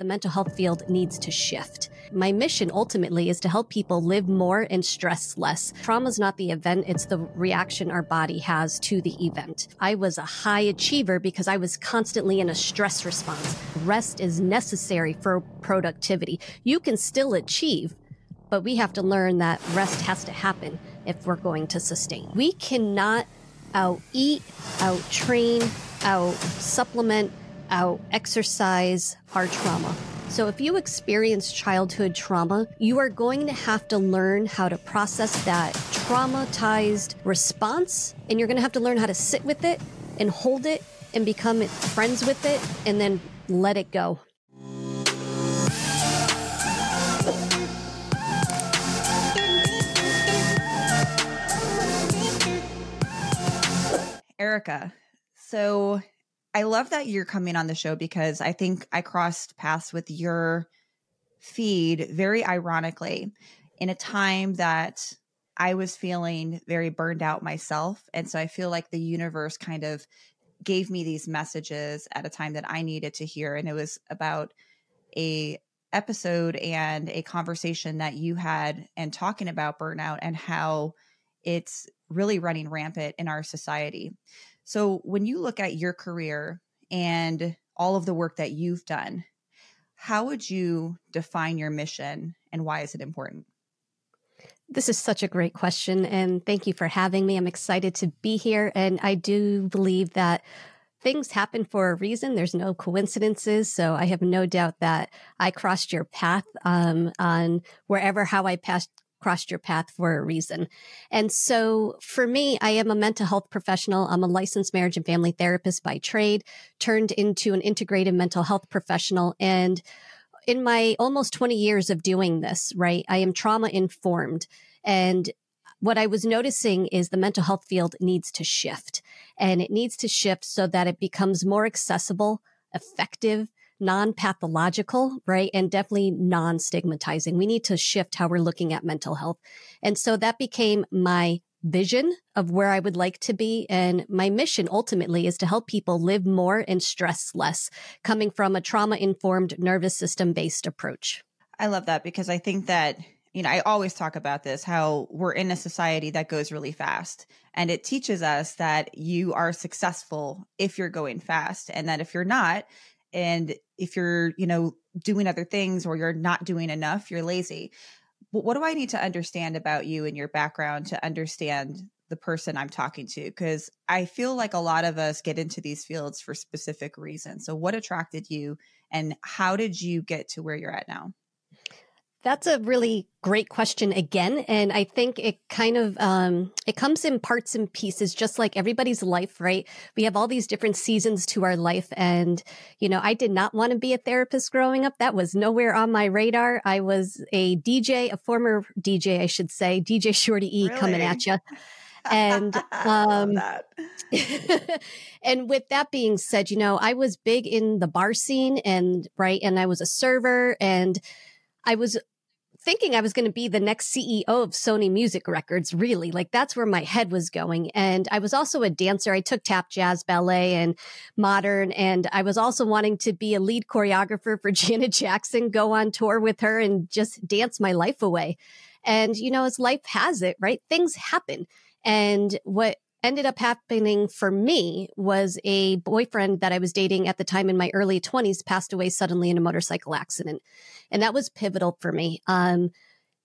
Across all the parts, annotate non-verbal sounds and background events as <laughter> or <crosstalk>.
the mental health field needs to shift. My mission ultimately is to help people live more and stress less. Trauma is not the event, it's the reaction our body has to the event. I was a high achiever because I was constantly in a stress response. Rest is necessary for productivity. You can still achieve, but we have to learn that rest has to happen if we're going to sustain. We cannot out eat, out train, out supplement, out exercise our trauma. So if you experience childhood trauma, you are going to have to learn how to process that traumatized response and you're going to have to learn how to sit with it and hold it and become friends with it and then let it go. Erica, so I love that you're coming on the show because I think I crossed paths with your feed very ironically in a time that I was feeling very burned out myself. And so I feel like the universe kind of gave me these messages at a time that I needed to hear. And it was about a episode and a conversation that you had and talking about burnout and how it's really running rampant in our society. So when you look at your career and all of the work that you've done, how would you define your mission and why is it important? This is such a great question. And thank you for having me. I'm excited to be here. And I do believe that things happen for a reason. There's no coincidences. So I have no doubt that I crossed your path um, on wherever how I passed crossed your path for a reason. And so for me, I am a mental health professional. I'm a licensed marriage and family therapist by trade, turned into an integrated mental health professional. And in my almost 20 years of doing this, right, I am trauma informed. And what I was noticing is the mental health field needs to shift and it needs to shift so that it becomes more accessible, effective, non-pathological, right? And definitely non-stigmatizing. We need to shift how we're looking at mental health. And so that became my vision of where I would like to be. And my mission ultimately is to help people live more and stress less, coming from a trauma informed nervous system based approach. I love that because I think that, you know, I always talk about this how we're in a society that goes really fast. And it teaches us that you are successful if you're going fast, and that if you're not, and if you're you know doing other things or you're not doing enough you're lazy. But what do i need to understand about you and your background to understand the person i'm talking to? Because i feel like a lot of us get into these fields for specific reasons. So what attracted you and how did you get to where you're at now that's a really great question again. And I think it kind of, um, it comes in parts and pieces, just like everybody's life, right? We have all these different seasons to our life. And, you know, I did not want to be a therapist growing up. That was nowhere on my radar. I was a DJ, a former DJ, I should say, DJ Shorty E really? coming at you. And, <laughs> um, <laughs> and with that being said, you know, I was big in the bar scene and, right. And I was a server and, I was thinking I was going to be the next CEO of Sony Music Records, really. Like that's where my head was going. And I was also a dancer. I took tap, jazz, ballet, and modern. And I was also wanting to be a lead choreographer for <laughs> Janet Jackson, go on tour with her and just dance my life away. And, you know, as life has it, right? Things happen. And what ended up happening for me was a boyfriend that I was dating at the time in my early 20s passed away suddenly in a motorcycle accident. And that was pivotal for me. Um,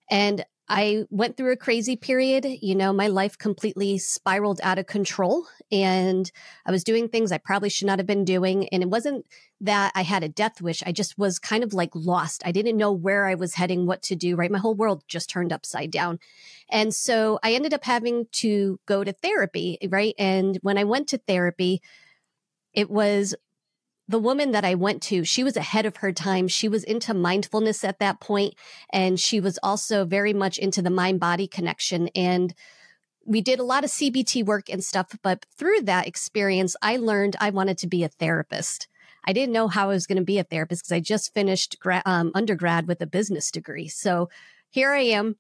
and I went through a crazy period. You know, my life completely spiraled out of control and I was doing things I probably should not have been doing. And it wasn't that I had a death wish. I just was kind of like lost. I didn't know where I was heading, what to do, right? My whole world just turned upside down. And so I ended up having to go to therapy, right? And when I went to therapy, it was the woman that I went to, she was ahead of her time. She was into mindfulness at that point, and she was also very much into the mind body connection. And we did a lot of CBT work and stuff, but through that experience, I learned I wanted to be a therapist. I didn't know how I was going to be a therapist because I just finished gra- um, undergrad with a business degree. So here I am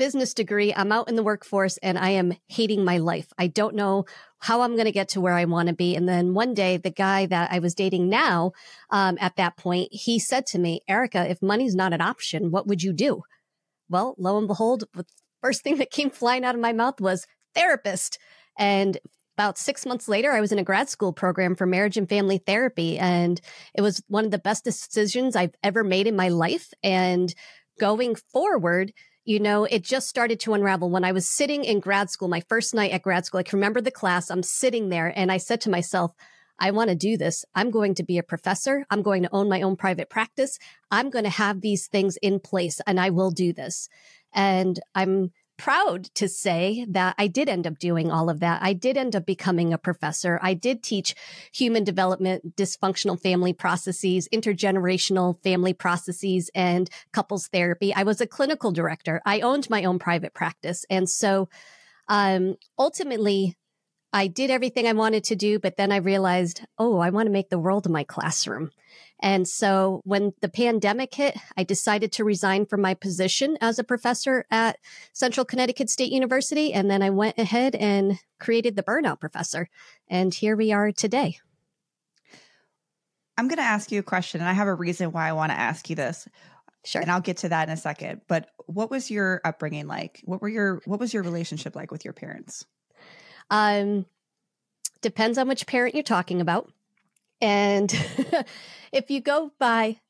business degree. I'm out in the workforce and I am hating my life. I don't know how I'm going to get to where I want to be. And then one day, the guy that I was dating now, um, at that point, he said to me, Erica, if money's not an option, what would you do? Well, lo and behold, the first thing that came flying out of my mouth was therapist. And about six months later, I was in a grad school program for marriage and family therapy. And it was one of the best decisions I've ever made in my life. And going forward, you know, it just started to unravel. When I was sitting in grad school, my first night at grad school, I can remember the class. I'm sitting there and I said to myself, I want to do this. I'm going to be a professor. I'm going to own my own private practice. I'm going to have these things in place and I will do this. And I'm proud to say that I did end up doing all of that. I did end up becoming a professor. I did teach human development, dysfunctional family processes, intergenerational family processes, and couples therapy. I was a clinical director. I owned my own private practice. And so, um, ultimately, I did everything I wanted to do, but then I realized, oh, I want to make the world my classroom. And so when the pandemic hit, I decided to resign from my position as a professor at Central Connecticut State University. And then I went ahead and created the Burnout Professor. And here we are today. I'm going to ask you a question, and I have a reason why I want to ask you this. Sure. And I'll get to that in a second. But what was your upbringing like? What were your what was your relationship like with your parents? Um depends on which parent you're talking about. And <laughs> if you go by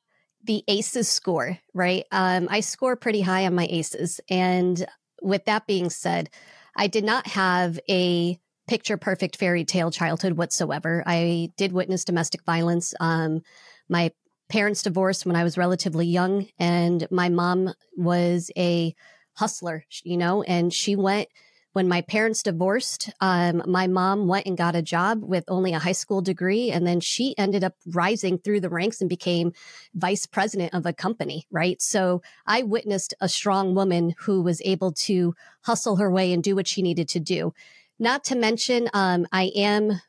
the ACEs score, right? Um, I score pretty high on my ACEs. And with that being said, I did not have a picture perfect fairy tale childhood whatsoever. I did witness domestic violence. Um, my parents divorced when I was relatively young, and my mom was a hustler, you know, and she went when my parents divorced, um, my mom went and got a job with only a high school degree. And then she ended up rising through the ranks and became vice president of a company, right? So I witnessed a strong woman who was able to hustle her way and do what she needed to do. Not to mention, um, I am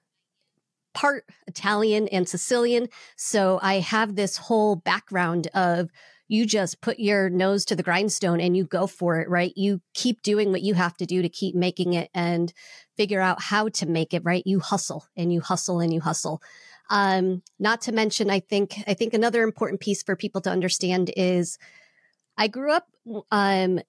part Italian and Sicilian. So I have this whole background of you just put your nose to the grindstone and you go for it, right? You keep doing what you have to do to keep making it and figure out how to make it, right? You hustle and you hustle and you hustle. Um, not to mention, I think, I think another important piece for people to understand is I grew up um,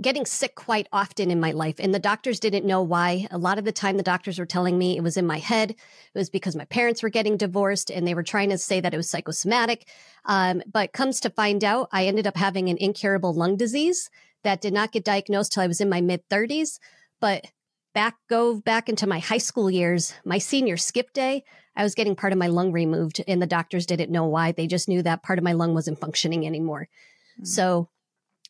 getting sick quite often in my life. And the doctors didn't know why. A lot of the time, the doctors were telling me it was in my head. It was because my parents were getting divorced and they were trying to say that it was psychosomatic. Um, but comes to find out, I ended up having an incurable lung disease that did not get diagnosed till I was in my mid 30s. But back, go back into my high school years, my senior skip day, I was getting part of my lung removed and the doctors didn't know why. They just knew that part of my lung wasn't functioning anymore. Mm-hmm. So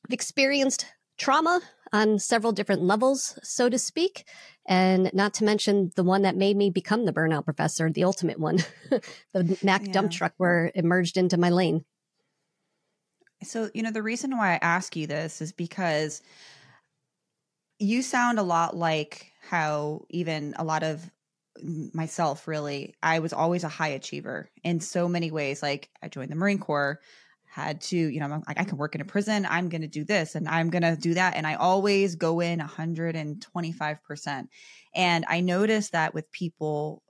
I've experienced trauma on several different levels, so to speak. And not to mention the one that made me become the burnout professor, the ultimate one, <laughs> the Mack yeah. dump truck where it merged into my lane. So, you know, the reason why I ask you this is because you sound a lot like how even a lot of myself really i was always a high achiever in so many ways like i joined the marine corps had to, you know, I'm like, I can work in a prison. I'm going to do this and I'm going to do that. And I always go in 125%. And I noticed that with people,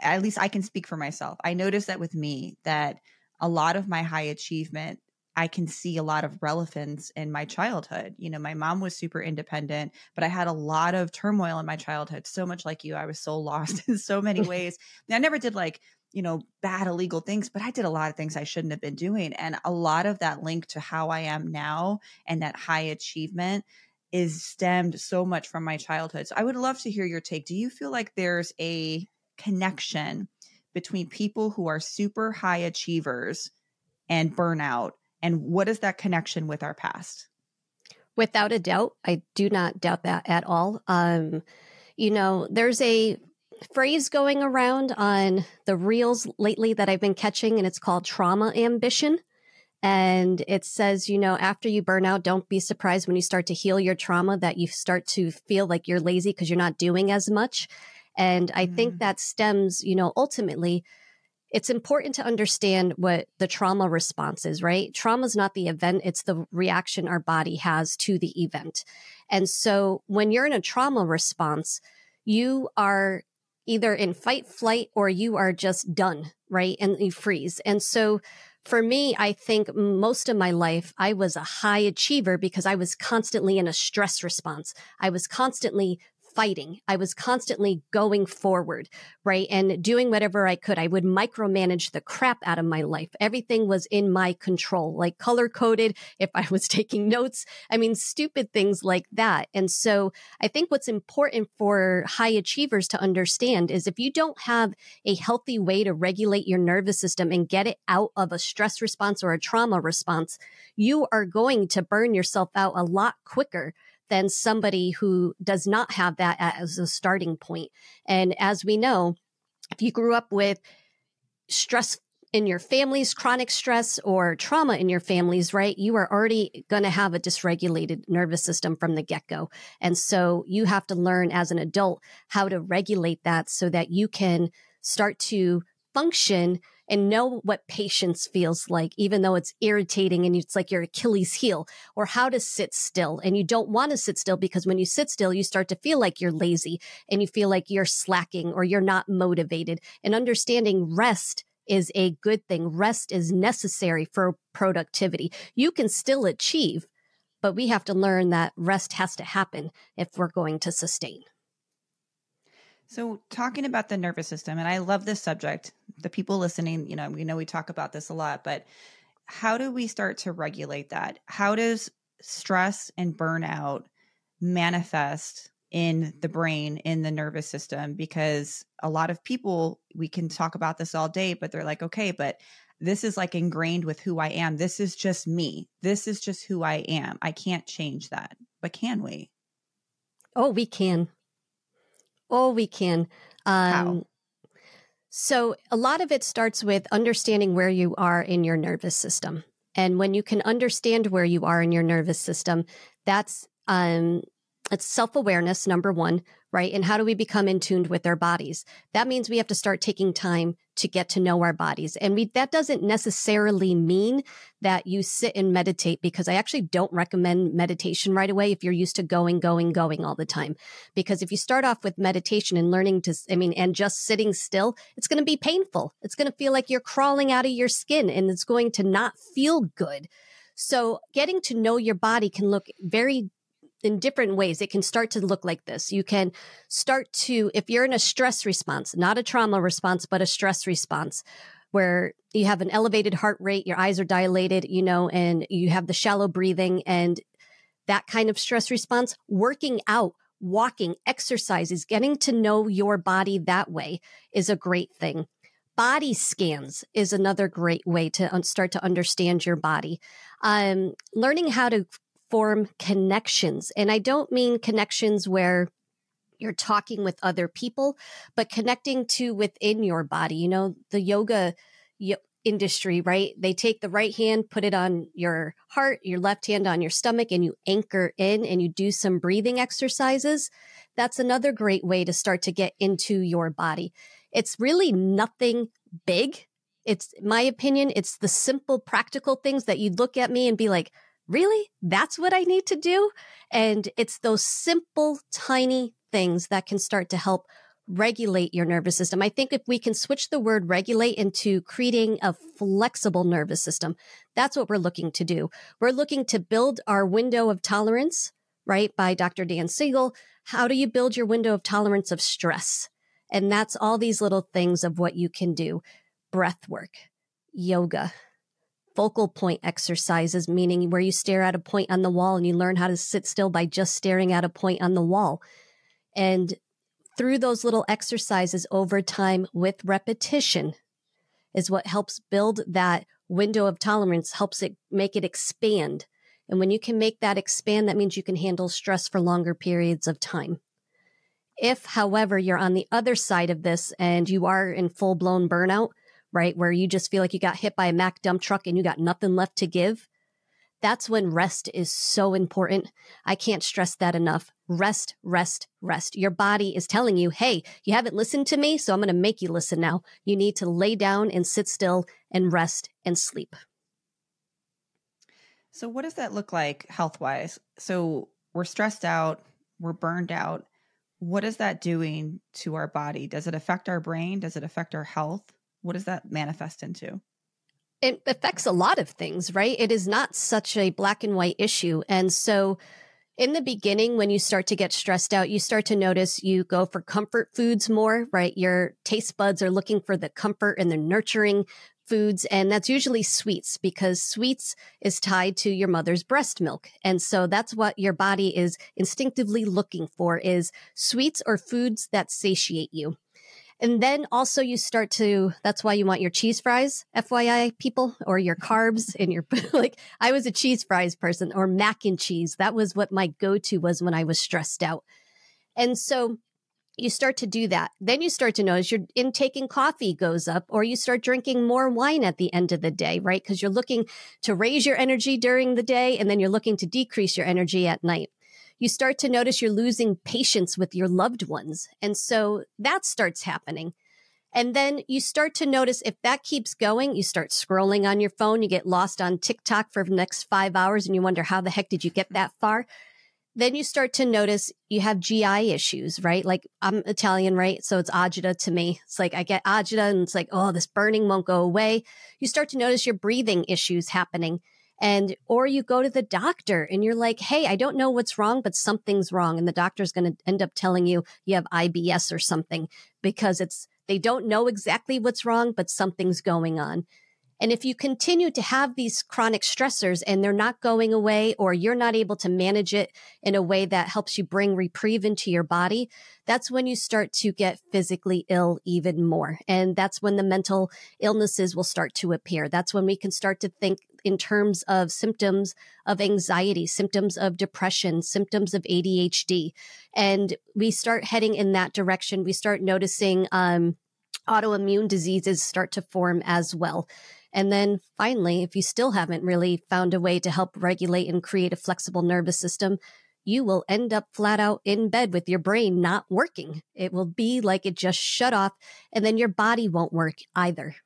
at least I can speak for myself. I noticed that with me, that a lot of my high achievement, I can see a lot of relevance in my childhood. You know, my mom was super independent, but I had a lot of turmoil in my childhood. So much like you, I was so <laughs> lost in so many <laughs> ways. I never did like you know, bad illegal things, but I did a lot of things I shouldn't have been doing. And a lot of that link to how I am now and that high achievement is stemmed so much from my childhood. So I would love to hear your take. Do you feel like there's a connection between people who are super high achievers and burnout? And what is that connection with our past? Without a doubt, I do not doubt that at all. Um, you know, there's a phrase going around on the reels lately that I've been catching, and it's called trauma ambition. And it says, you know, after you burn out, don't be surprised when you start to heal your trauma that you start to feel like you're lazy because you're not doing as much. And I mm. think that stems, you know, ultimately, it's important to understand what the trauma response is, right? Trauma is not the event, it's the reaction our body has to the event. And so when you're in a trauma response, you are either in fight, flight, or you are just done, right? And you freeze. And so for me, I think most of my life, I was a high achiever because I was constantly in a stress response. I was constantly fighting. I was constantly going forward, right? And doing whatever I could. I would micromanage the crap out of my life. Everything was in my control, like color coded if I was <laughs> taking notes. I mean, stupid things like that. And so I think what's important for high achievers to understand is if you don't have a healthy way to regulate your nervous system and get it out of a stress response or a trauma response, you are going to burn yourself out a lot quicker than somebody who does not have that as a starting point. And as we know, if you grew up with stress in your family's chronic stress or trauma in your families, right? You are already going to have a dysregulated nervous system from the get go. And so you have to learn as an adult how to regulate that so that you can start to function and know what patience feels like, even though it's irritating and it's like your Achilles heel, or how to sit still. And you don't want to sit still because when you sit still, you start to feel like you're lazy and you feel like you're slacking or you're not motivated. And understanding rest is a good thing. Rest is necessary for productivity. You can still achieve, but we have to learn that rest has to happen if we're going to sustain. So, talking about the nervous system, and I love this subject. The people listening, you know, we know we talk about this a lot, but how do we start to regulate that? How does stress and burnout manifest in the brain, in the nervous system? Because a lot of people, we can talk about this all day, but they're like, okay, but this is like ingrained with who I am. This is just me. This is just who I am. I can't change that. But can we? Oh, we can. Oh, we can. Um, How? So, a lot of it starts with understanding where you are in your nervous system. And when you can understand where you are in your nervous system, that's um, it's self awareness, number one, right? And how do we become in tuned with our bodies? That means we have to start taking time to get to know our bodies. And we, that doesn't necessarily mean that you sit and meditate because I actually don't recommend meditation right away if you're used to going, going, going all the time. Because if you start off with meditation and learning to, I mean, and just sitting still, it's going to be painful. It's going to feel like you're crawling out of your skin and it's going to not feel good. So getting to know your body can look very in different ways. It can start to look like this. You can start to, if you're in a stress response, not a trauma response, but a stress response, where you have an elevated heart rate, your eyes are dilated, you know, and you have the shallow breathing and that kind of stress response, working out, walking, exercises, getting to know your body that way is a great thing. Body scans is another great way to start to understand your body. Um, learning how to form connections. And I don't mean connections where you're talking with other people, but connecting to within your body. You know, the yoga industry, right? They take the right hand, put it on your heart, your left hand on your stomach, and you anchor in and you do some breathing exercises. That's another great way to start to get into your body. It's really nothing big. It's my opinion, it's the simple, practical things that you'd look at me and be like, really? That's what I need to do? And it's those simple, tiny things that can start to help regulate your nervous system. I think if we can switch the word regulate into creating a flexible nervous system, that's what we're looking to do. We're looking to build our window of tolerance, right? By Dr. Dan Siegel. How do you build your window of tolerance of stress? And that's all these little things of what you can do. Breath work, yoga, focal point exercises, meaning where you stare at a point on the wall and you learn how to sit still by just staring at a point on the wall. And through those little exercises over time with repetition is what helps build that window of tolerance, helps it make it expand. And when you can make that expand, that means you can handle stress for longer periods of time. If, however, you're on the other side of this and you are in full blown burnout, right? Where you just feel like you got hit by a Mack dump truck and you got nothing left to give. that's when rest is so important. I can't stress that enough. Rest, rest, rest. Your body is telling you, hey, you haven't listened to me, so I'm going to make you listen now. You need to lay down and sit still and rest and sleep. So, what does that look like health wise? So, we're stressed out, we're burned out. What is that doing to our body? Does it affect our brain? Does it affect our health? What does that manifest into? it affects a lot of things, right? It is not such a black and white issue. And so, in the beginning, when you start to get stressed out, you start to notice you go for comfort foods more, right? Your taste buds are looking for the comfort and the nurturing foods. And that's usually sweets because sweets is tied to your mother's breast milk. And so that's what your body is instinctively looking for is sweets or foods that satiate you. And then also you start to, that's why you want your cheese fries, FYI people, or your carbs in your, <laughs> like I was a cheese fries person or mac and cheese. That was what my go to was when I was stressed out. And so you start to do that. Then you start to notice your intake in coffee goes up or you start drinking more wine at the end of the day, right? Because you're looking to raise your energy during the day and then you're looking to decrease your energy at night you start to notice you're losing patience with your loved ones. And so that starts happening. And then you start to notice if that keeps going, you start scrolling on your phone, you get lost on TikTok for the next five hours and you wonder, how the heck did you get that far? Then you start to notice you have GI issues, right? Like I'm Italian, right? So it's agita to me. It's like I get agita and it's like, oh, this burning won't go away. You start to notice your breathing issues happening and or you go to the doctor and you're like hey i don't know what's wrong but something's wrong and the doctor's going to end up telling you you have ibs or something because it's they don't know exactly what's wrong but something's going on and if you continue to have these chronic stressors and they're not going away, or you're not able to manage it in a way that helps you bring reprieve into your body, that's when you start to get physically ill even more. And that's when the mental illnesses will start to appear. That's when we can start to think in terms of symptoms of anxiety, symptoms of depression, symptoms of ADHD. And we start heading in that direction. We start noticing, um, autoimmune diseases start to form as well. And then finally, if you still haven't really found a way to help regulate and create a flexible nervous system, you will end up flat out in bed with your brain not working. It will be like it just shut off, and then your body won't work either.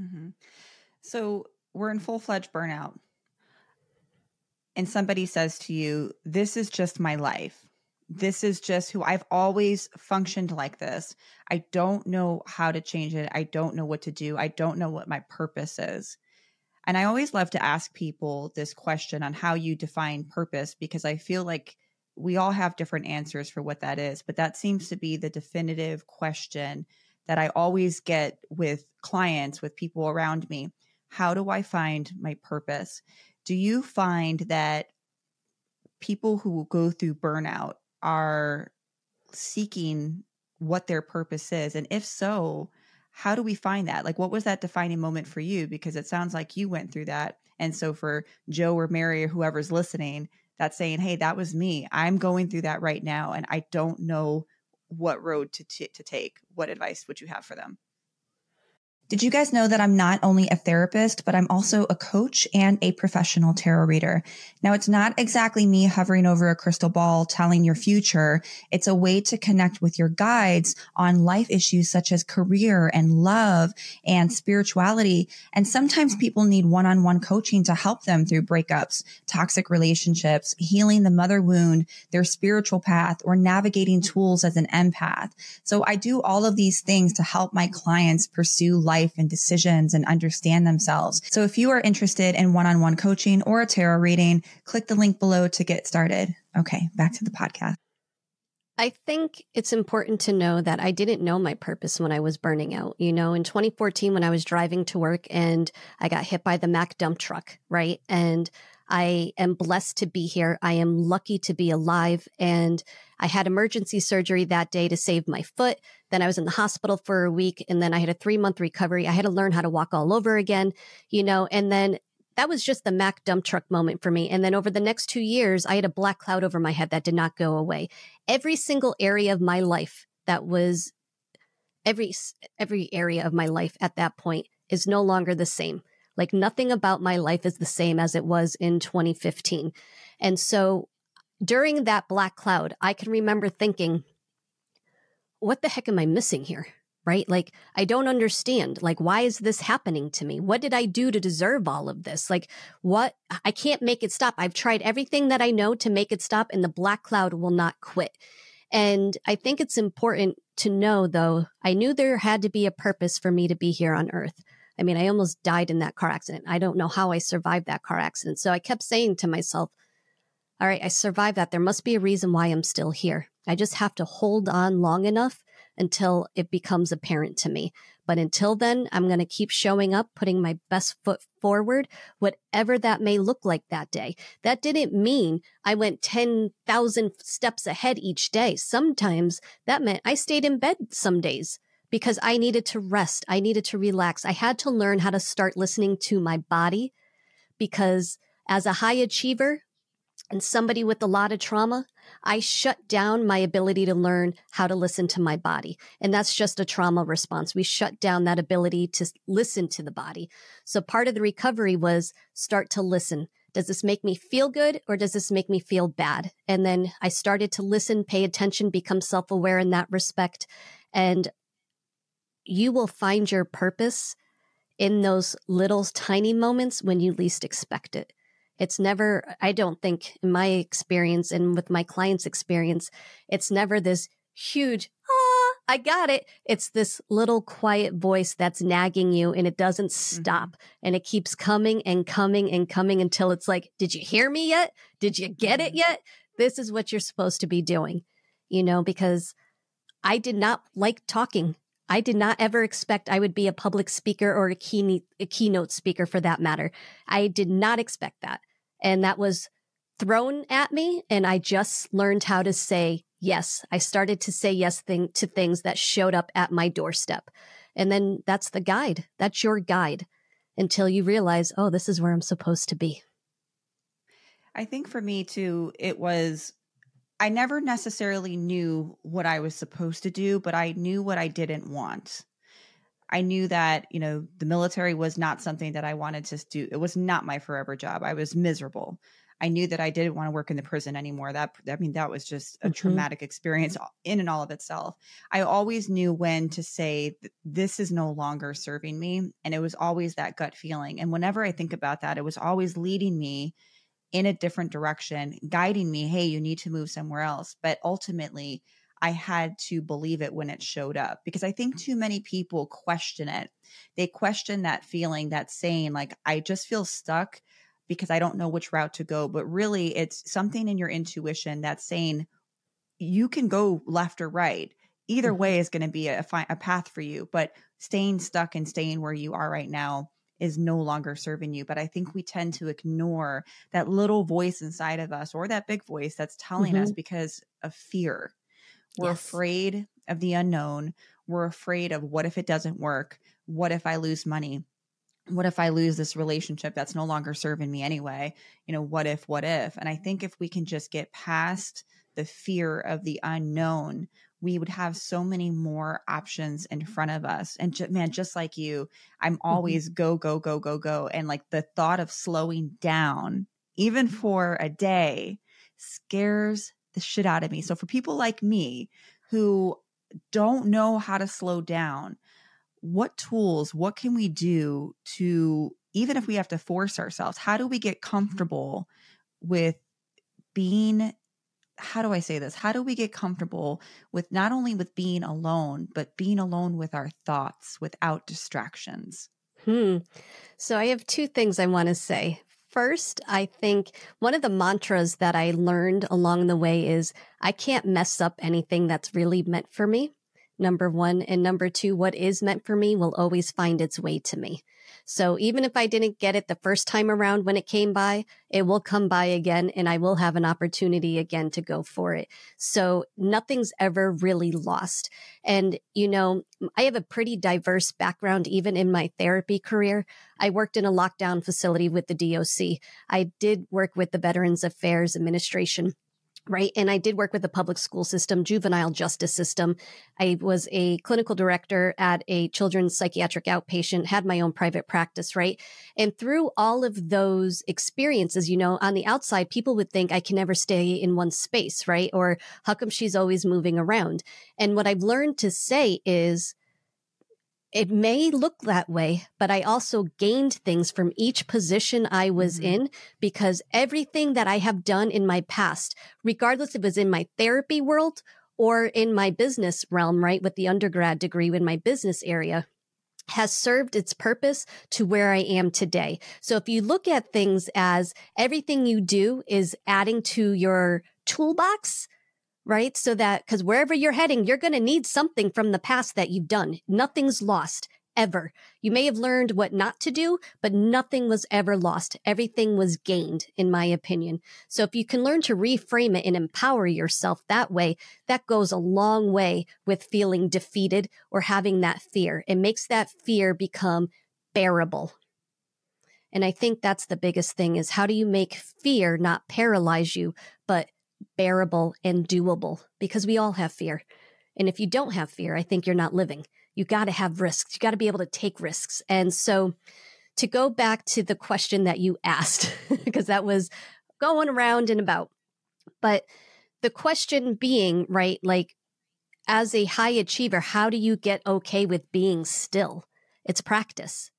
Mm-hmm. So we're in full fledged burnout. And somebody says to you, This is just my life this is just who I've always functioned like this. I don't know how to change it. I don't know what to do. I don't know what my purpose is. And I always love to ask people this question on how you define purpose because I feel like we all have different answers for what that is. But that seems to be the definitive question that I always get with clients, with people around me. How do I find my purpose? Do you find that people who go through burnout are seeking what their purpose is? And if so, how do we find that? Like, what was that defining moment for you? Because it sounds like you went through that. And so, for Joe or Mary or whoever's listening, that's saying, hey, that was me. I'm going through that right now. And I don't know what road to, t- to take. What advice would you have for them? Did you guys know that I'm not only a therapist, but I'm also a coach and a professional tarot reader? Now, it's not exactly me hovering over a crystal ball telling your future. It's a way to connect with your guides on life issues such as career and love and spirituality. And sometimes people need one on one coaching to help them through breakups, toxic relationships, healing the mother wound, their spiritual path, or navigating tools as an empath. So I do all of these things to help my clients pursue life life and decisions and understand themselves. So if you are interested in one-on-one coaching or a tarot reading, click the link below to get started. Okay, back to the podcast. I think it's important to know that I didn't know my purpose when I was burning out. You know, in 2014, when I was driving to work and I got hit by the Mack dump truck, right? And I am blessed to be here. I am lucky to be alive. And I had emergency surgery that day to save my foot. Then I was in the hospital for a week and then I had a three month recovery. I had to learn how to walk all over again, you know, and then that was just the Mack dump truck moment for me. And then over the next two years, I had a black cloud over my head that did not go away. Every single area of my life that was every, every area of my life at that point is no longer the same Like nothing about my life is the same as it was in 2015. And so during that black cloud, I can remember thinking, what the heck am I missing here? Right? Like, I don't understand. Like, why is this happening to me? What did I do to deserve all of this? Like, what? I can't make it stop. I've tried everything that I know to make it stop, and the black cloud will not quit. And I think it's important to know, though, I knew there had to be a purpose for me to be here on earth. I mean, I almost died in that car accident. I don't know how I survived that car accident. So I kept saying to myself, all right, I survived that. There must be a reason why I'm still here. I just have to hold on long enough until it becomes apparent to me. But until then, I'm going to keep showing up, putting my best foot forward, whatever that may look like that day. That didn't mean I went 10,000 steps ahead each day. Sometimes that meant I stayed in bed some days because I needed to rest. I needed to relax. I had to learn how to start listening to my body because as a high achiever, and somebody with a lot of trauma, I shut down my ability to learn how to listen to my body. And that's just a trauma response. We shut down that ability to listen to the body. So part of the recovery was start to listen. Does this make me feel good or does this make me feel bad? And then I started to listen, pay attention, become self aware in that respect. And you will find your purpose in those little tiny moments when you least expect it. It's never, I don't think, in my experience and with my clients' experience, it's never this huge, ah, I got it. It's this little quiet voice that's nagging you and it doesn't mm-hmm. stop. Mm-hmm. And it keeps coming and coming and coming until it's like, did you hear me yet? Did you get it mm-hmm. yet? This is what you're supposed to be doing, you know, because I did not like talking. I did not ever expect I would be a public speaker or a, key, a keynote speaker for that matter. I did not expect that. And that was thrown at me. And I just learned how to say yes. I started to say yes thing, to things that showed up at my doorstep. And then that's the guide. That's your guide until you realize, oh, this is where I'm supposed to be. I think for me too, it was I never necessarily knew what I was supposed to do, but I knew what I didn't want. I knew that, you know, the military was not something that I wanted to do. It was not my forever job. I was miserable. I knew that I didn't want to work in the prison anymore. That I mean, that was just a mm-hmm. traumatic experience in and all of itself. I always knew when to say this is no longer serving me, and it was always that gut feeling. And whenever I think about that, it was always leading me in a different direction, guiding me, hey, you need to move somewhere else. But ultimately, I had to believe it when it showed up because I think too many people question it. They question that feeling, that saying, like, I just feel stuck because I don't know which route to go. But really, it's something in your intuition that's saying you can go left or right. Either mm-hmm. way is going to be a, a path for you. But staying stuck and staying where you are right now is no longer serving you. But I think we tend to ignore that little voice inside of us or that big voice that's telling mm-hmm. us because of fear. We're yes. afraid of the unknown. We're afraid of what if it doesn't work? What if I lose money? What if I lose this relationship that's no longer serving me anyway? You know, what if, what if? And I think if we can just get past the fear of the unknown, we would have so many more options in front of us. And just, man, just like you, I'm mm-hmm. always mm-hmm. go, go, go, go, go. And like the thought of slowing down, even for a day, scares the shit out of me. So for people like me who don't know how to slow down, what tools, what can we do to, even if we have to force ourselves, how do we get comfortable with being how do I say this? How do we get comfortable with not only with being alone, but being alone with our thoughts without distractions? Hmm. So I have two things I want to say first, I think one of the mantras that I learned along the way is I can't mess up anything that's really meant for me. Number one. And number two, what is meant for me will always find its way to me. So even if I didn't get it the first time around when it came by, it will come by again and I will have an opportunity again to go for it. So nothing's ever really lost. And, you know, I have a pretty diverse background, even in my therapy career. I worked in a lockdown facility with the DOC. I did work with the Veterans Affairs Administration right? And I did work with the public school system, juvenile justice system. I was a clinical director at a children's psychiatric outpatient, had my own private practice, right? And through all of those experiences, you know, on the outside, people would think I can never stay in one space, right? Or how come she's always moving around? And what I've learned to say is, it may look that way, but I also gained things from each position I was mm-hmm. in because everything that I have done in my past, regardless if it was in my therapy world or in my business realm, right, with the undergrad degree in my business area, has served its purpose to where I am today. So if you look at things as everything you do is adding to your toolbox, right? So that, because wherever you're heading, you're going to need something from the past that you've done. Nothing's lost ever. You may have learned what not to do, but nothing was ever lost. Everything was gained, in my opinion. So if you can learn to reframe it and empower yourself that way, that goes a long way with feeling defeated or having that fear. It makes that fear become bearable. And I think that's the biggest thing is how do you make fear not paralyze you, but bearable and doable because we all have fear. And if you don't have fear, I think you're not living. You got to have risks. You got to be able to take risks. And so to go back to the question that you asked, <laughs> because that was going around and about, but the question being, right, like as a high achiever, how do you get okay with being still? It's practice.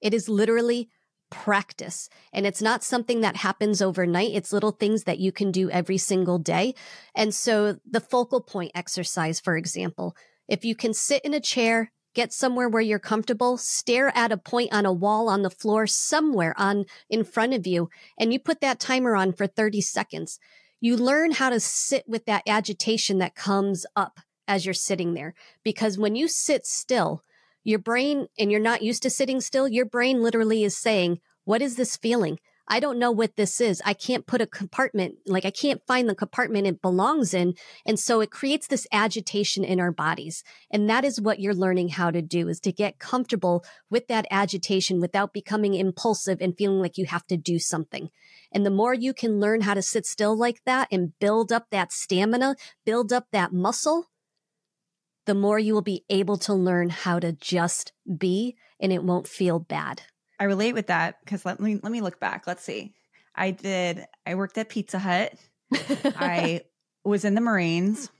It is literally practice. And it's not something that happens overnight. It's little things that you can do every single day. And so the focal point exercise, for example, if you can sit in a chair, get somewhere where you're comfortable, stare at a point on a wall on the floor somewhere on in front of you, and you put that timer on for 30 seconds. You learn how to sit with that agitation that comes up as you're sitting there. Because when you sit still, your brain, and you're not used to sitting still, your brain literally is saying, What is this feeling? I don't know what this is. I can't put a compartment, like I can't find the compartment it belongs in. And so it creates this agitation in our bodies. And that is what you're learning how to do is to get comfortable with that agitation without becoming impulsive and feeling like you have to do something. And the more you can learn how to sit still like that and build up that stamina, build up that muscle, the more you will be able to learn how to just be and it won't feel bad. I relate with that because let me let me look back. Let's see. I did I worked at Pizza Hut. I <laughs> was in the Marines.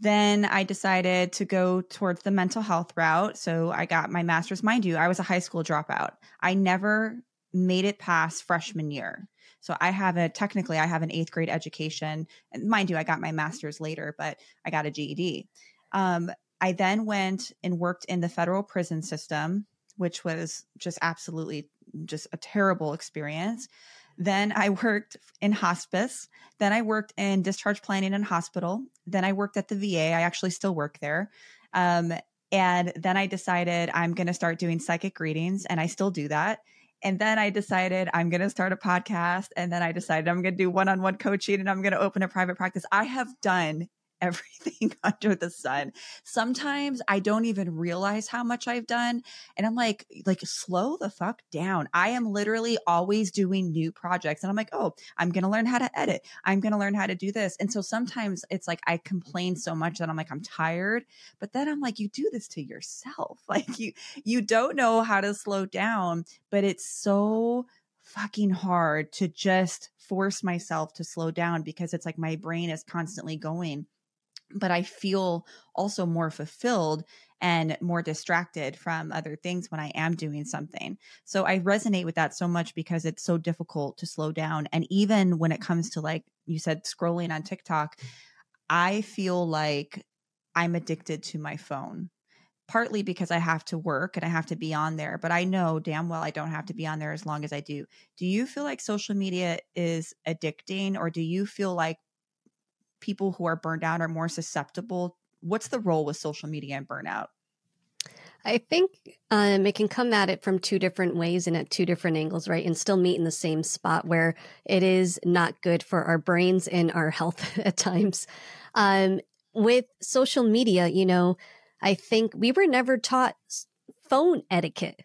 Then I decided to go towards the mental health route. So I got my master's. Mind you, I was a high school dropout. I never made it past freshman year. So I have a technically I have an eighth grade education. And mind you, I got my master's later, but I got a GED. Um, I then went and worked in the federal prison system, which was just absolutely just a terrible experience. Then I <laughs> worked in hospice. Then I worked in discharge planning and hospital. Then I worked at the VA. I actually still work there. Um, and then I decided I'm going to start doing psychic readings, and I still do that. And then I decided I'm going to start a podcast. And then I decided I'm going to do one on one coaching and I'm going to open a private practice. I have done <laughs> everything <laughs> under the sun. Sometimes I don't even realize how much I've done. And I'm like, like, slow the fuck down. I am literally always doing new projects. And I'm like, oh, I'm going to learn how to edit. I'm going to learn how to do this. And so sometimes it's like I complain so much that I'm like, I'm tired. But then I'm like, you do this to yourself. <laughs> Like you, you don't know how to slow down, but it's so fucking hard to just force myself to slow down because it's like my brain is constantly going but I feel also more fulfilled and more distracted from other things when I am doing something. So I resonate with that so much because it's so difficult to slow down. And even when it comes to, like you said, scrolling on TikTok, I feel like I'm addicted to my phone. Partly because I have to work and I have to be on there, but I know damn well I don't have to be on there as long as I do. Do you feel like social media is addicting, or do you feel like people who are burned out are more susceptible? What's the role with social media and burnout? I think um, it can come at it from two different ways and at two different angles, right? And still meet in the same spot where it is not good for our brains and our health <laughs> at times. Um, with social media, you know, I think we were never taught phone etiquette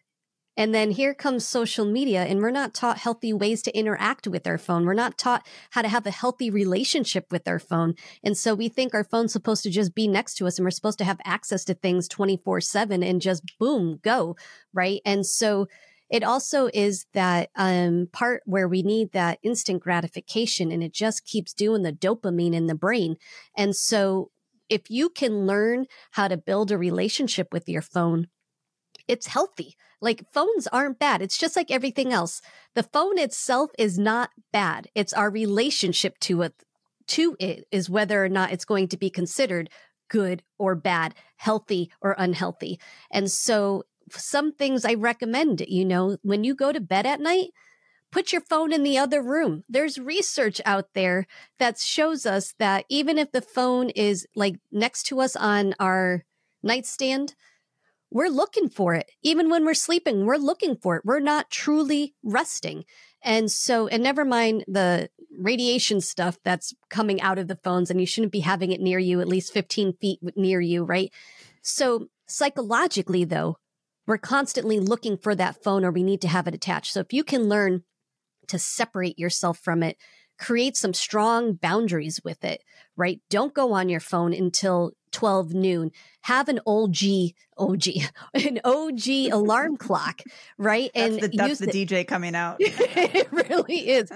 And then here comes social media, and we're not taught healthy ways to interact with our phone. We're not taught how to have a healthy relationship with our phone. And so we think our phone's supposed to just be next to us and we're supposed to have access to things 24 7 and just boom, go. Right. And so it also is that um, part where we need that instant gratification and it just keeps doing the dopamine in the brain. And so if you can learn how to build a relationship with your phone, it's healthy. Like phones aren't bad. It's just like everything else. The phone itself is not bad. It's our relationship to it to it is whether or not it's going to be considered good or bad, healthy or unhealthy. And so some things I recommend, you know, when you go to bed at night, put your phone in the other room. There's research out there that shows us that even if the phone is like next to us on our nightstand, we're looking for it. Even when we're sleeping, we're looking for it. We're not truly resting. And so, and never mind the radiation stuff that's coming out of the phones, and you shouldn't be having it near you, at least 15 feet near you, right? So, psychologically, though, we're constantly looking for that phone or we need to have it attached. So, if you can learn to separate yourself from it, create some strong boundaries with it, right? Don't go on your phone until 12 noon. Have an OG, OG, an OG alarm <laughs> clock, right? and that's the, that's the DJ coming out. <laughs> it really is.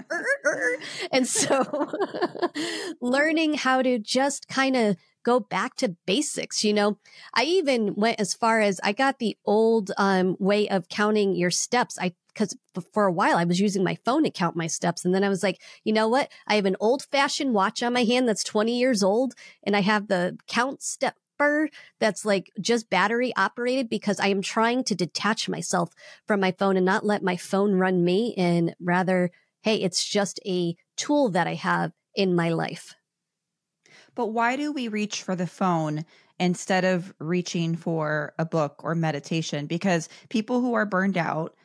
<laughs> and so learning how to just kind of go back to basics. You know, I even went as far as I got the old um, way of counting your steps. I because for a while I was using my phone to count my steps. And then I was like, you know what? I have an old fashioned watch on my hand that's 20 years old and I have the count stepper that's like just battery operated because I am trying to detach myself from my phone and not let my phone run me and rather, hey, it's just a tool that I have in my life. But why do we reach for the phone instead of reaching for a book or meditation? Because people who are burned out,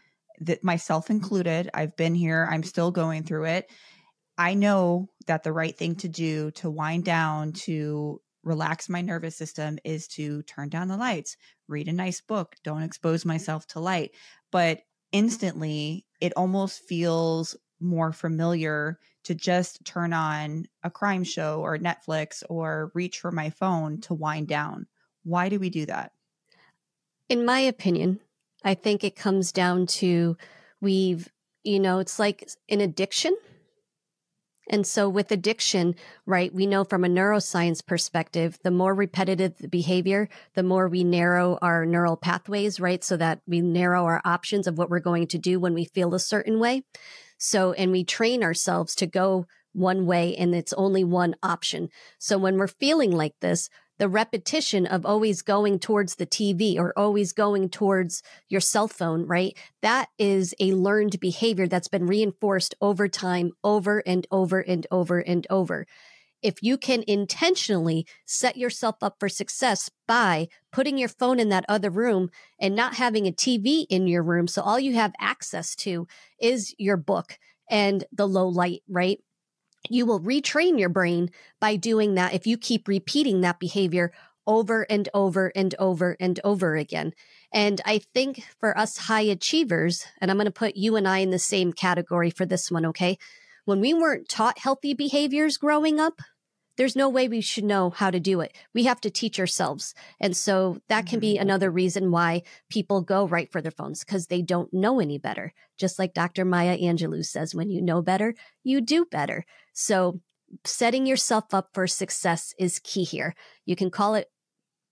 that myself included, I've been here, I'm still going through it. I know that the right thing to do to wind down, to relax my nervous system is to turn down the lights, read a nice book, don't expose myself to light. But instantly, it almost feels more familiar to just turn on a crime show or Netflix or reach for my phone to wind down. Why do we do that? In my opinion, I think it comes down to we've, you know, it's like an addiction. And so with addiction, right, we know from a neuroscience perspective, the more repetitive the behavior, the more we narrow our neural pathways, right? So that we narrow our options of what we're going to do when we feel a certain way. So, and we train ourselves to go one way and it's only one option. So when we're feeling like this, the repetition of always going towards the TV or always going towards your cell phone, right? That is a learned behavior that's been reinforced over time, over and over and over and over. If you can intentionally set yourself up for success by putting your phone in that other room and not having a TV in your room, so all you have access to is your book and the low light, right? you will retrain your brain by doing that if you keep repeating that behavior over and over and over and over again. And I think for us high achievers, and I'm going to put you and I in the same category for this one, okay? When we weren't taught healthy behaviors growing up, there's no way we should know how to do it. We have to teach ourselves. And so that can be mm-hmm. another reason why people go right for their phones because they don't know any better. Just like Dr. Maya Angelou says, when you know better, you do better. So setting yourself up for success is key here. You can call it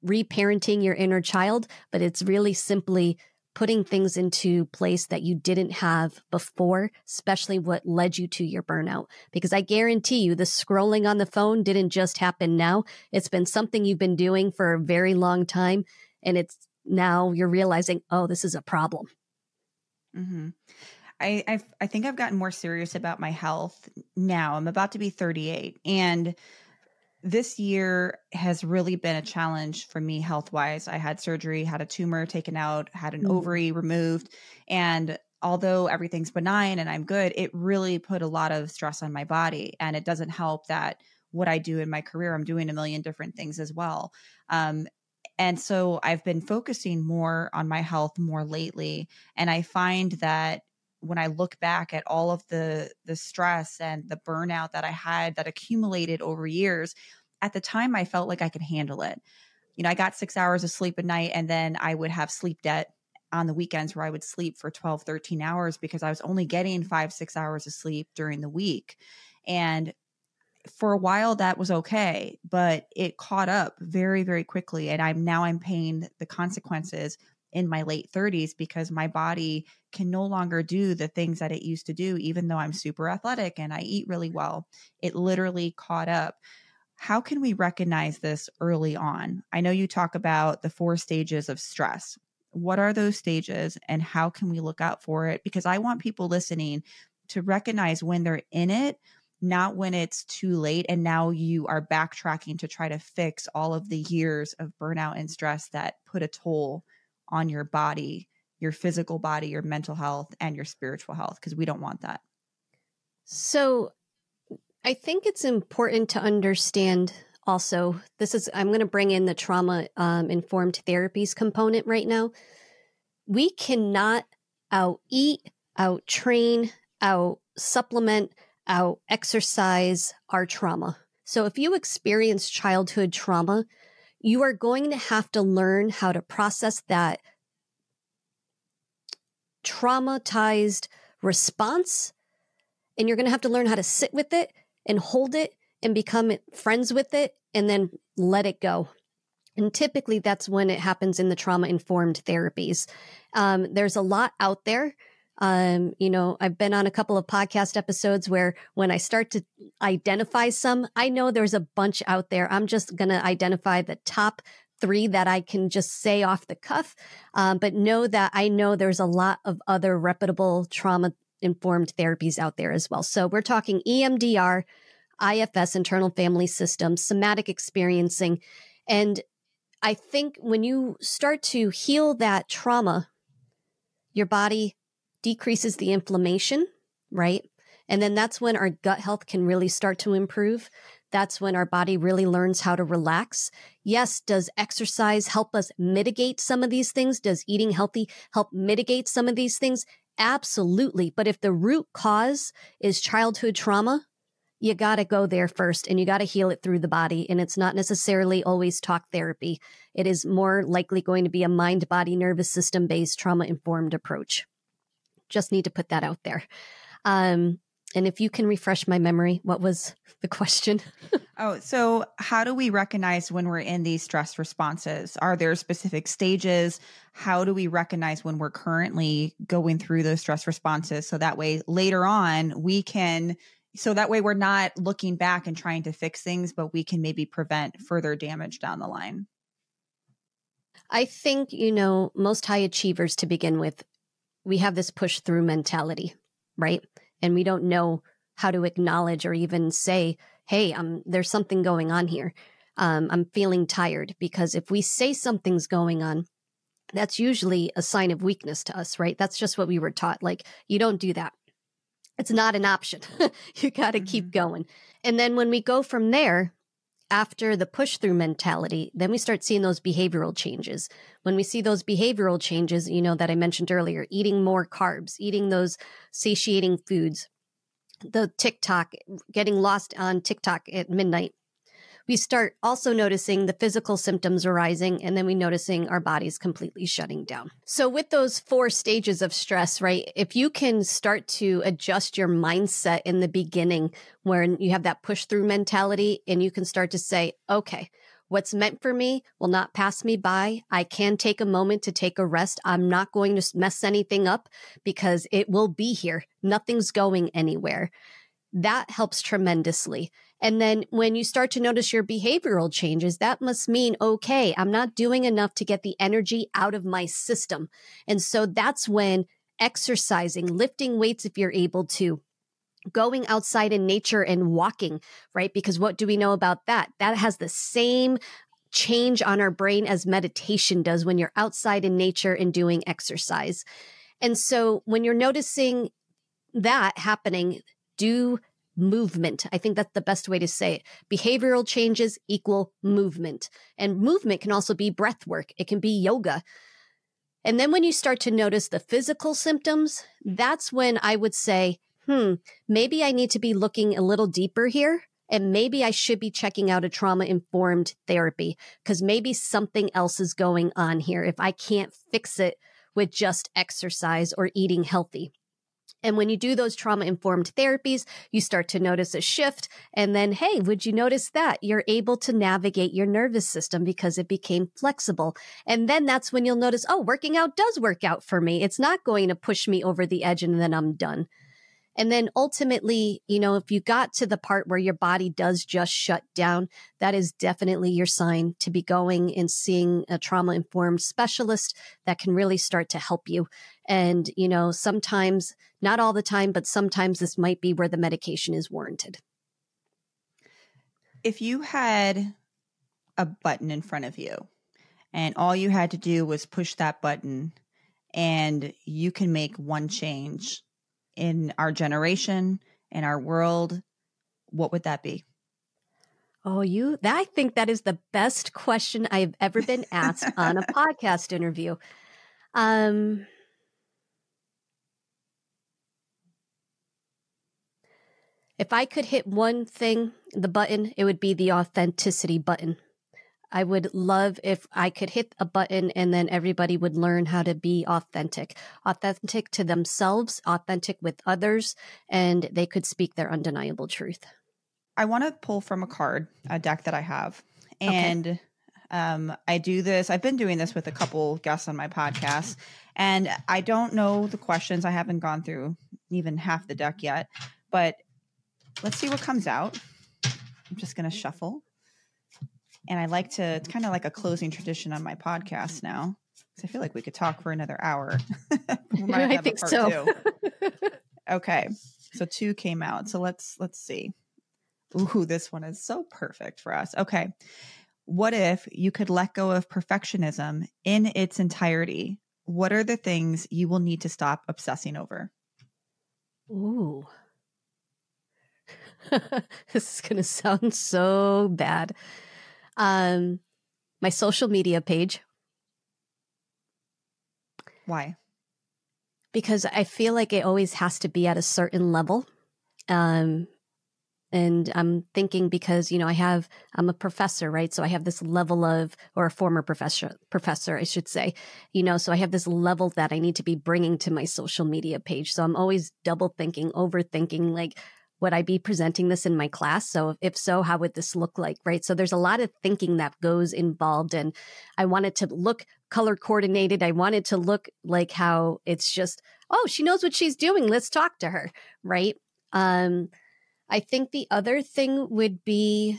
reparenting your inner child, but it's really simply putting things into place that you didn't have before, especially what led you to your burnout. Because I guarantee you, the scrolling on the phone didn't just happen now. It's been something you've been doing for a very long time. And it's now you're realizing, oh, this is a problem. Mm-hmm. I, I've, I think I've gotten more serious about my health now. I'm about to be 38. And this year has really been a challenge for me health wise. I had surgery, had a tumor taken out, had an mm. ovary removed. And although everything's benign and I'm good, it really put a lot of stress on my body. And it doesn't help that what I do in my career, I'm doing a million different things as well. Um, And so I've been focusing more on my health more lately. And I find that when I look back at all of the the stress and the burnout that I had that accumulated over years, at the time I felt like I could handle it. You know, I got 6 hours of sleep a night and then I would have sleep debt on the weekends where I would sleep for 12, 13 hours because I was only getting 5, 6 hours of sleep during the week. And for a while that was okay, but it caught up very, very quickly. And I'm now I'm paying the consequences in my late 30s because my body can no longer do the things that it used to do, even though I'm super athletic and I eat really well. It literally caught up. How can we recognize this early on? I know you talk about the four stages of stress. What are those stages and how can we look out for it? Because I want people listening to recognize when they're in it not when it's too late and now you are backtracking to try to fix all of the years of burnout and stress that put a toll on your body, your physical body, your mental health, and your spiritual health, because we don't want that. So I think it's important to understand also this is i'm going to bring in the trauma um, informed therapies component right now we cannot out eat out train out supplement out exercise our trauma. So if you experience childhood trauma, you are going to have to learn how to process that traumatized response. And you're going to have to learn how to sit with it and hold it and become friends with it and then let it go. And typically that's when it happens in the trauma informed therapies. Um, there's a lot out there. Um, you know, I've been on a couple of podcast episodes where when I start to identify some, I know there's a bunch out there. I'm just going to identify the top three that I can just say off the cuff. Um, but know that I know there's a lot of other reputable trauma informed therapies out there as well. So we're talking EMDR, IFS, internal family system, somatic experiencing. And I think when you start to heal that trauma, your body decreases the inflammation, right? And then that's when our gut health can really start to improve. That's when our body really learns how to relax. Yes, does exercise help us mitigate some of these things? Does eating healthy help mitigate some of these things? Absolutely. But if the root cause is childhood trauma, you got to go there first and you got to heal it through the body. And it's not necessarily always talk therapy. It is more likely going to be a mind body nervous system based trauma informed approach. Just need to put that out there. Um, and if you can refresh my memory, what was the question? <laughs> oh, so how do we recognize when we're in these stress responses? Are there specific stages? How do we recognize when we're currently going through those stress responses? So that way later on we can, so that way we're not looking back and trying to fix things, but we can maybe prevent further damage down the line. I think, you know, most high achievers to begin with we have this push through mentality, right? And we don't know how to acknowledge or even say, hey, um, there's something going on here. Um, I'm feeling tired because if we say something's going on, that's usually a sign of weakness to us, right? That's just what we were taught. Like, you don't do that. It's not an option. <laughs> you got to mm-hmm. keep going. And then when we go from there, after the push through mentality, then we start seeing those behavioral changes. When we see those behavioral changes, you know, that I mentioned earlier, eating more carbs, eating those satiating foods, the TikTok, getting lost on TikTok at midnight, we start also noticing the physical symptoms arising and then we noticing our bodies completely shutting down. So with those four stages of stress, right? If you can start to adjust your mindset in the beginning when you have that push through mentality and you can start to say, okay, What's meant for me will not pass me by. I can take a moment to take a rest. I'm not going to mess anything up because it will be here. Nothing's going anywhere. That helps tremendously. And then when you start to notice your behavioral changes, that must mean, okay, I'm not doing enough to get the energy out of my system. And so that's when exercising, lifting weights if you're able to, going outside in nature and walking, right? Because what do we know about that? That has the same change on our brain as meditation does when you're outside in nature and doing exercise. And so when you're noticing that happening, do movement. I think that's the best way to say it. Behavioral changes equal movement. And movement can also be breath work, it can be yoga. And then when you start to notice the physical symptoms, that's when I would say, hmm, maybe I need to be looking a little deeper here. And maybe I should be checking out a trauma informed therapy because maybe something else is going on here if I can't fix it with just exercise or eating healthy. And when you do those trauma informed therapies, you start to notice a shift. And then, hey, would you notice that? You're able to navigate your nervous system because it became flexible. And then that's when you'll notice, oh, working out does work out for me. It's not going to push me over the edge and then I'm done. And then ultimately, you know, if you got to the part where your body does just shut down, that is definitely your sign to be going and seeing a trauma informed specialist that can really start to help you. And, you know, sometimes, not all the time, but sometimes this might be where the medication is warranted. If you had a button in front of you and all you had to do was push that button and you can make one change in our generation, in our world, what would that be? Oh, you, that, I think that is the best question I've ever been <laughs> asked on a podcast interview. Um, if I could hit one thing, the button, it would be the authenticity button. I would love if I could hit a button and then everybody would learn how to be authentic, authentic to themselves, authentic with others, and they could speak their undeniable truth. I want to pull from a card, a deck that I have. And okay. um, I do this, I've been doing this with a couple guests on my podcast, and I don't know the questions. I haven't gone through even half the deck yet, but let's see what comes out. I'm just going to shuffle and I like to, it's kind of like a closing tradition on my podcast now. Cause I feel like we could talk for another hour. <laughs> <laughs> I think so. <laughs> okay. So two came out. So let's, let's see. Ooh, this one is so perfect for us. Okay. What if you could let go of perfectionism in its entirety? What are the things you will need to stop obsessing over? Ooh. this is going to sound so bad um, my social media page. Why? Because I feel like it always has to be at a certain level. Um, and I'm thinking because, you know, I have, I'm a professor, right? So I have this level of, or a former professor, professor, I should say, you know, so I have this level that I need to be bringing to my social media page. So I'm always double thinking, overthinking, like, would I be presenting this in my class? So if so, how would this look like? Right. So there's a lot of thinking that goes involved. And I wanted to look color coordinated. I wanted to look like how it's just, oh, she knows what she's doing. Let's talk to her. Right. Um, I think the other thing would be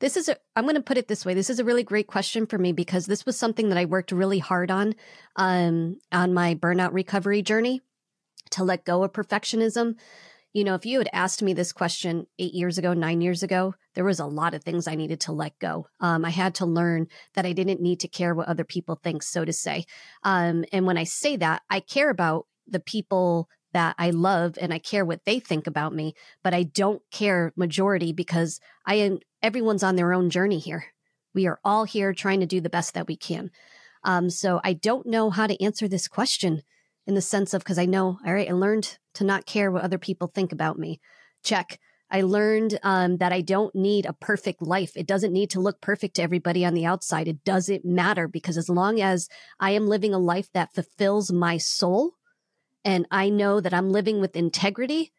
this is a, I'm going to put it this way. This is a really great question for me because this was something that I worked really hard on um, on my burnout recovery journey to let go of perfectionism. You know, if you had asked me this question eight years ago, nine years ago, there was a lot of things I needed to let go. Um, I had to learn that I didn't need to care what other people think, so to say. Um, and when I say that, I care about the people that I love and I care what they think about me, but I don't care majority because I am everyone's on their own journey here. We are all here trying to do the best that we can. Um, so I don't know how to answer this question in the sense of because I know, all right, I learned to not care what other people think about me. Check. I learned um, that I don't need a perfect life. It doesn't need to look perfect to everybody on the outside. It doesn't matter because as long as I am living a life that fulfills my soul and I know that I'm living with integrity,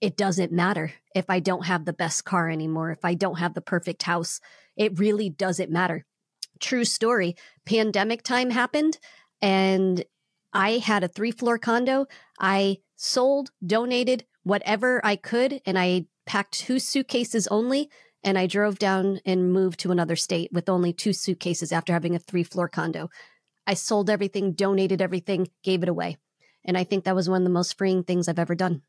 it doesn't matter if I don't have the best car anymore, if I don't have the perfect house. It really doesn't matter. True story. Pandemic time happened and I had a three floor condo. I sold, donated whatever I could, and I packed two suitcases only. And I drove down and moved to another state with only two suitcases after having a three floor condo. I sold everything, donated everything, gave it away. And I think that was one of the most freeing things I've ever done.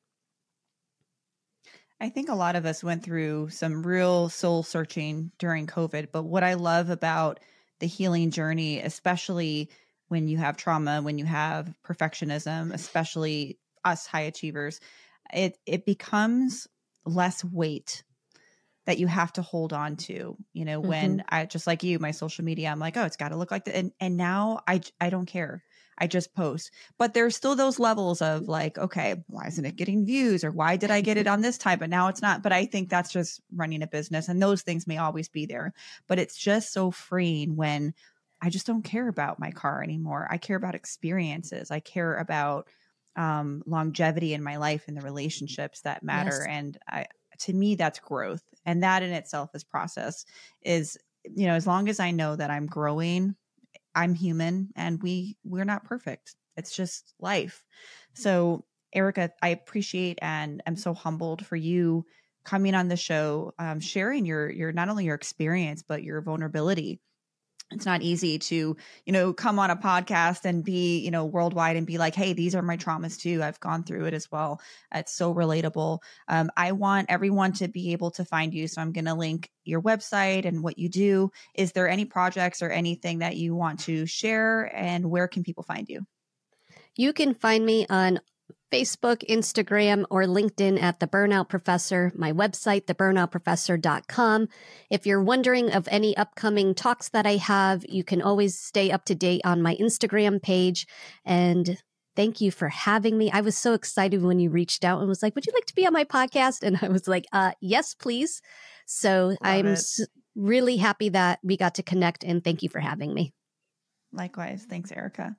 I think a lot of us went through some real soul searching during COVID. But what I love about the healing journey, especially when you have trauma, when you have perfectionism, especially us high achievers, it it becomes less weight that you have to hold on to you know mm-hmm. when i just like you my social media i'm like oh it's got to look like that and, and now i i don't care. I just post. But there's still those levels of like okay why isn't it getting views? Or why did i get it on this time but now it's not? But i think that's just running a business and those things may always be there. But it's just so freeing when i just don't care about my car anymore. I care about experiences. I care about um, longevity in my life and the relationships that matter yes. and i to me that's growth and that in itself is process is you know as long as i know that i'm growing i'm human and we we're not perfect. It's just life. So erica i appreciate and i'm so humbled for you coming on the show um, sharing your your not only your experience but your vulnerability it's not easy to you know come on a podcast and be you know worldwide and be like hey these are my traumas too. I've gone through it as well. It's so relatable. Um, i want everyone to be able to find you so i'm going to link your website and what you do. Is there any projects or anything that you want to share and where can people find you? You can find me on Facebook, Instagram, or LinkedIn at The Burnout Professor, my website, theburnoutprofessor.com. If you're wondering of any upcoming talks that I have, you can always stay up to date on my Instagram page. And thank you for having me. I was so excited when you reached out and was like, Would you like to be on my podcast? And I was like, uh, Yes, please. So Love I'm s- really happy that we got to connect and thank you for having me. Likewise. Thanks, Erica.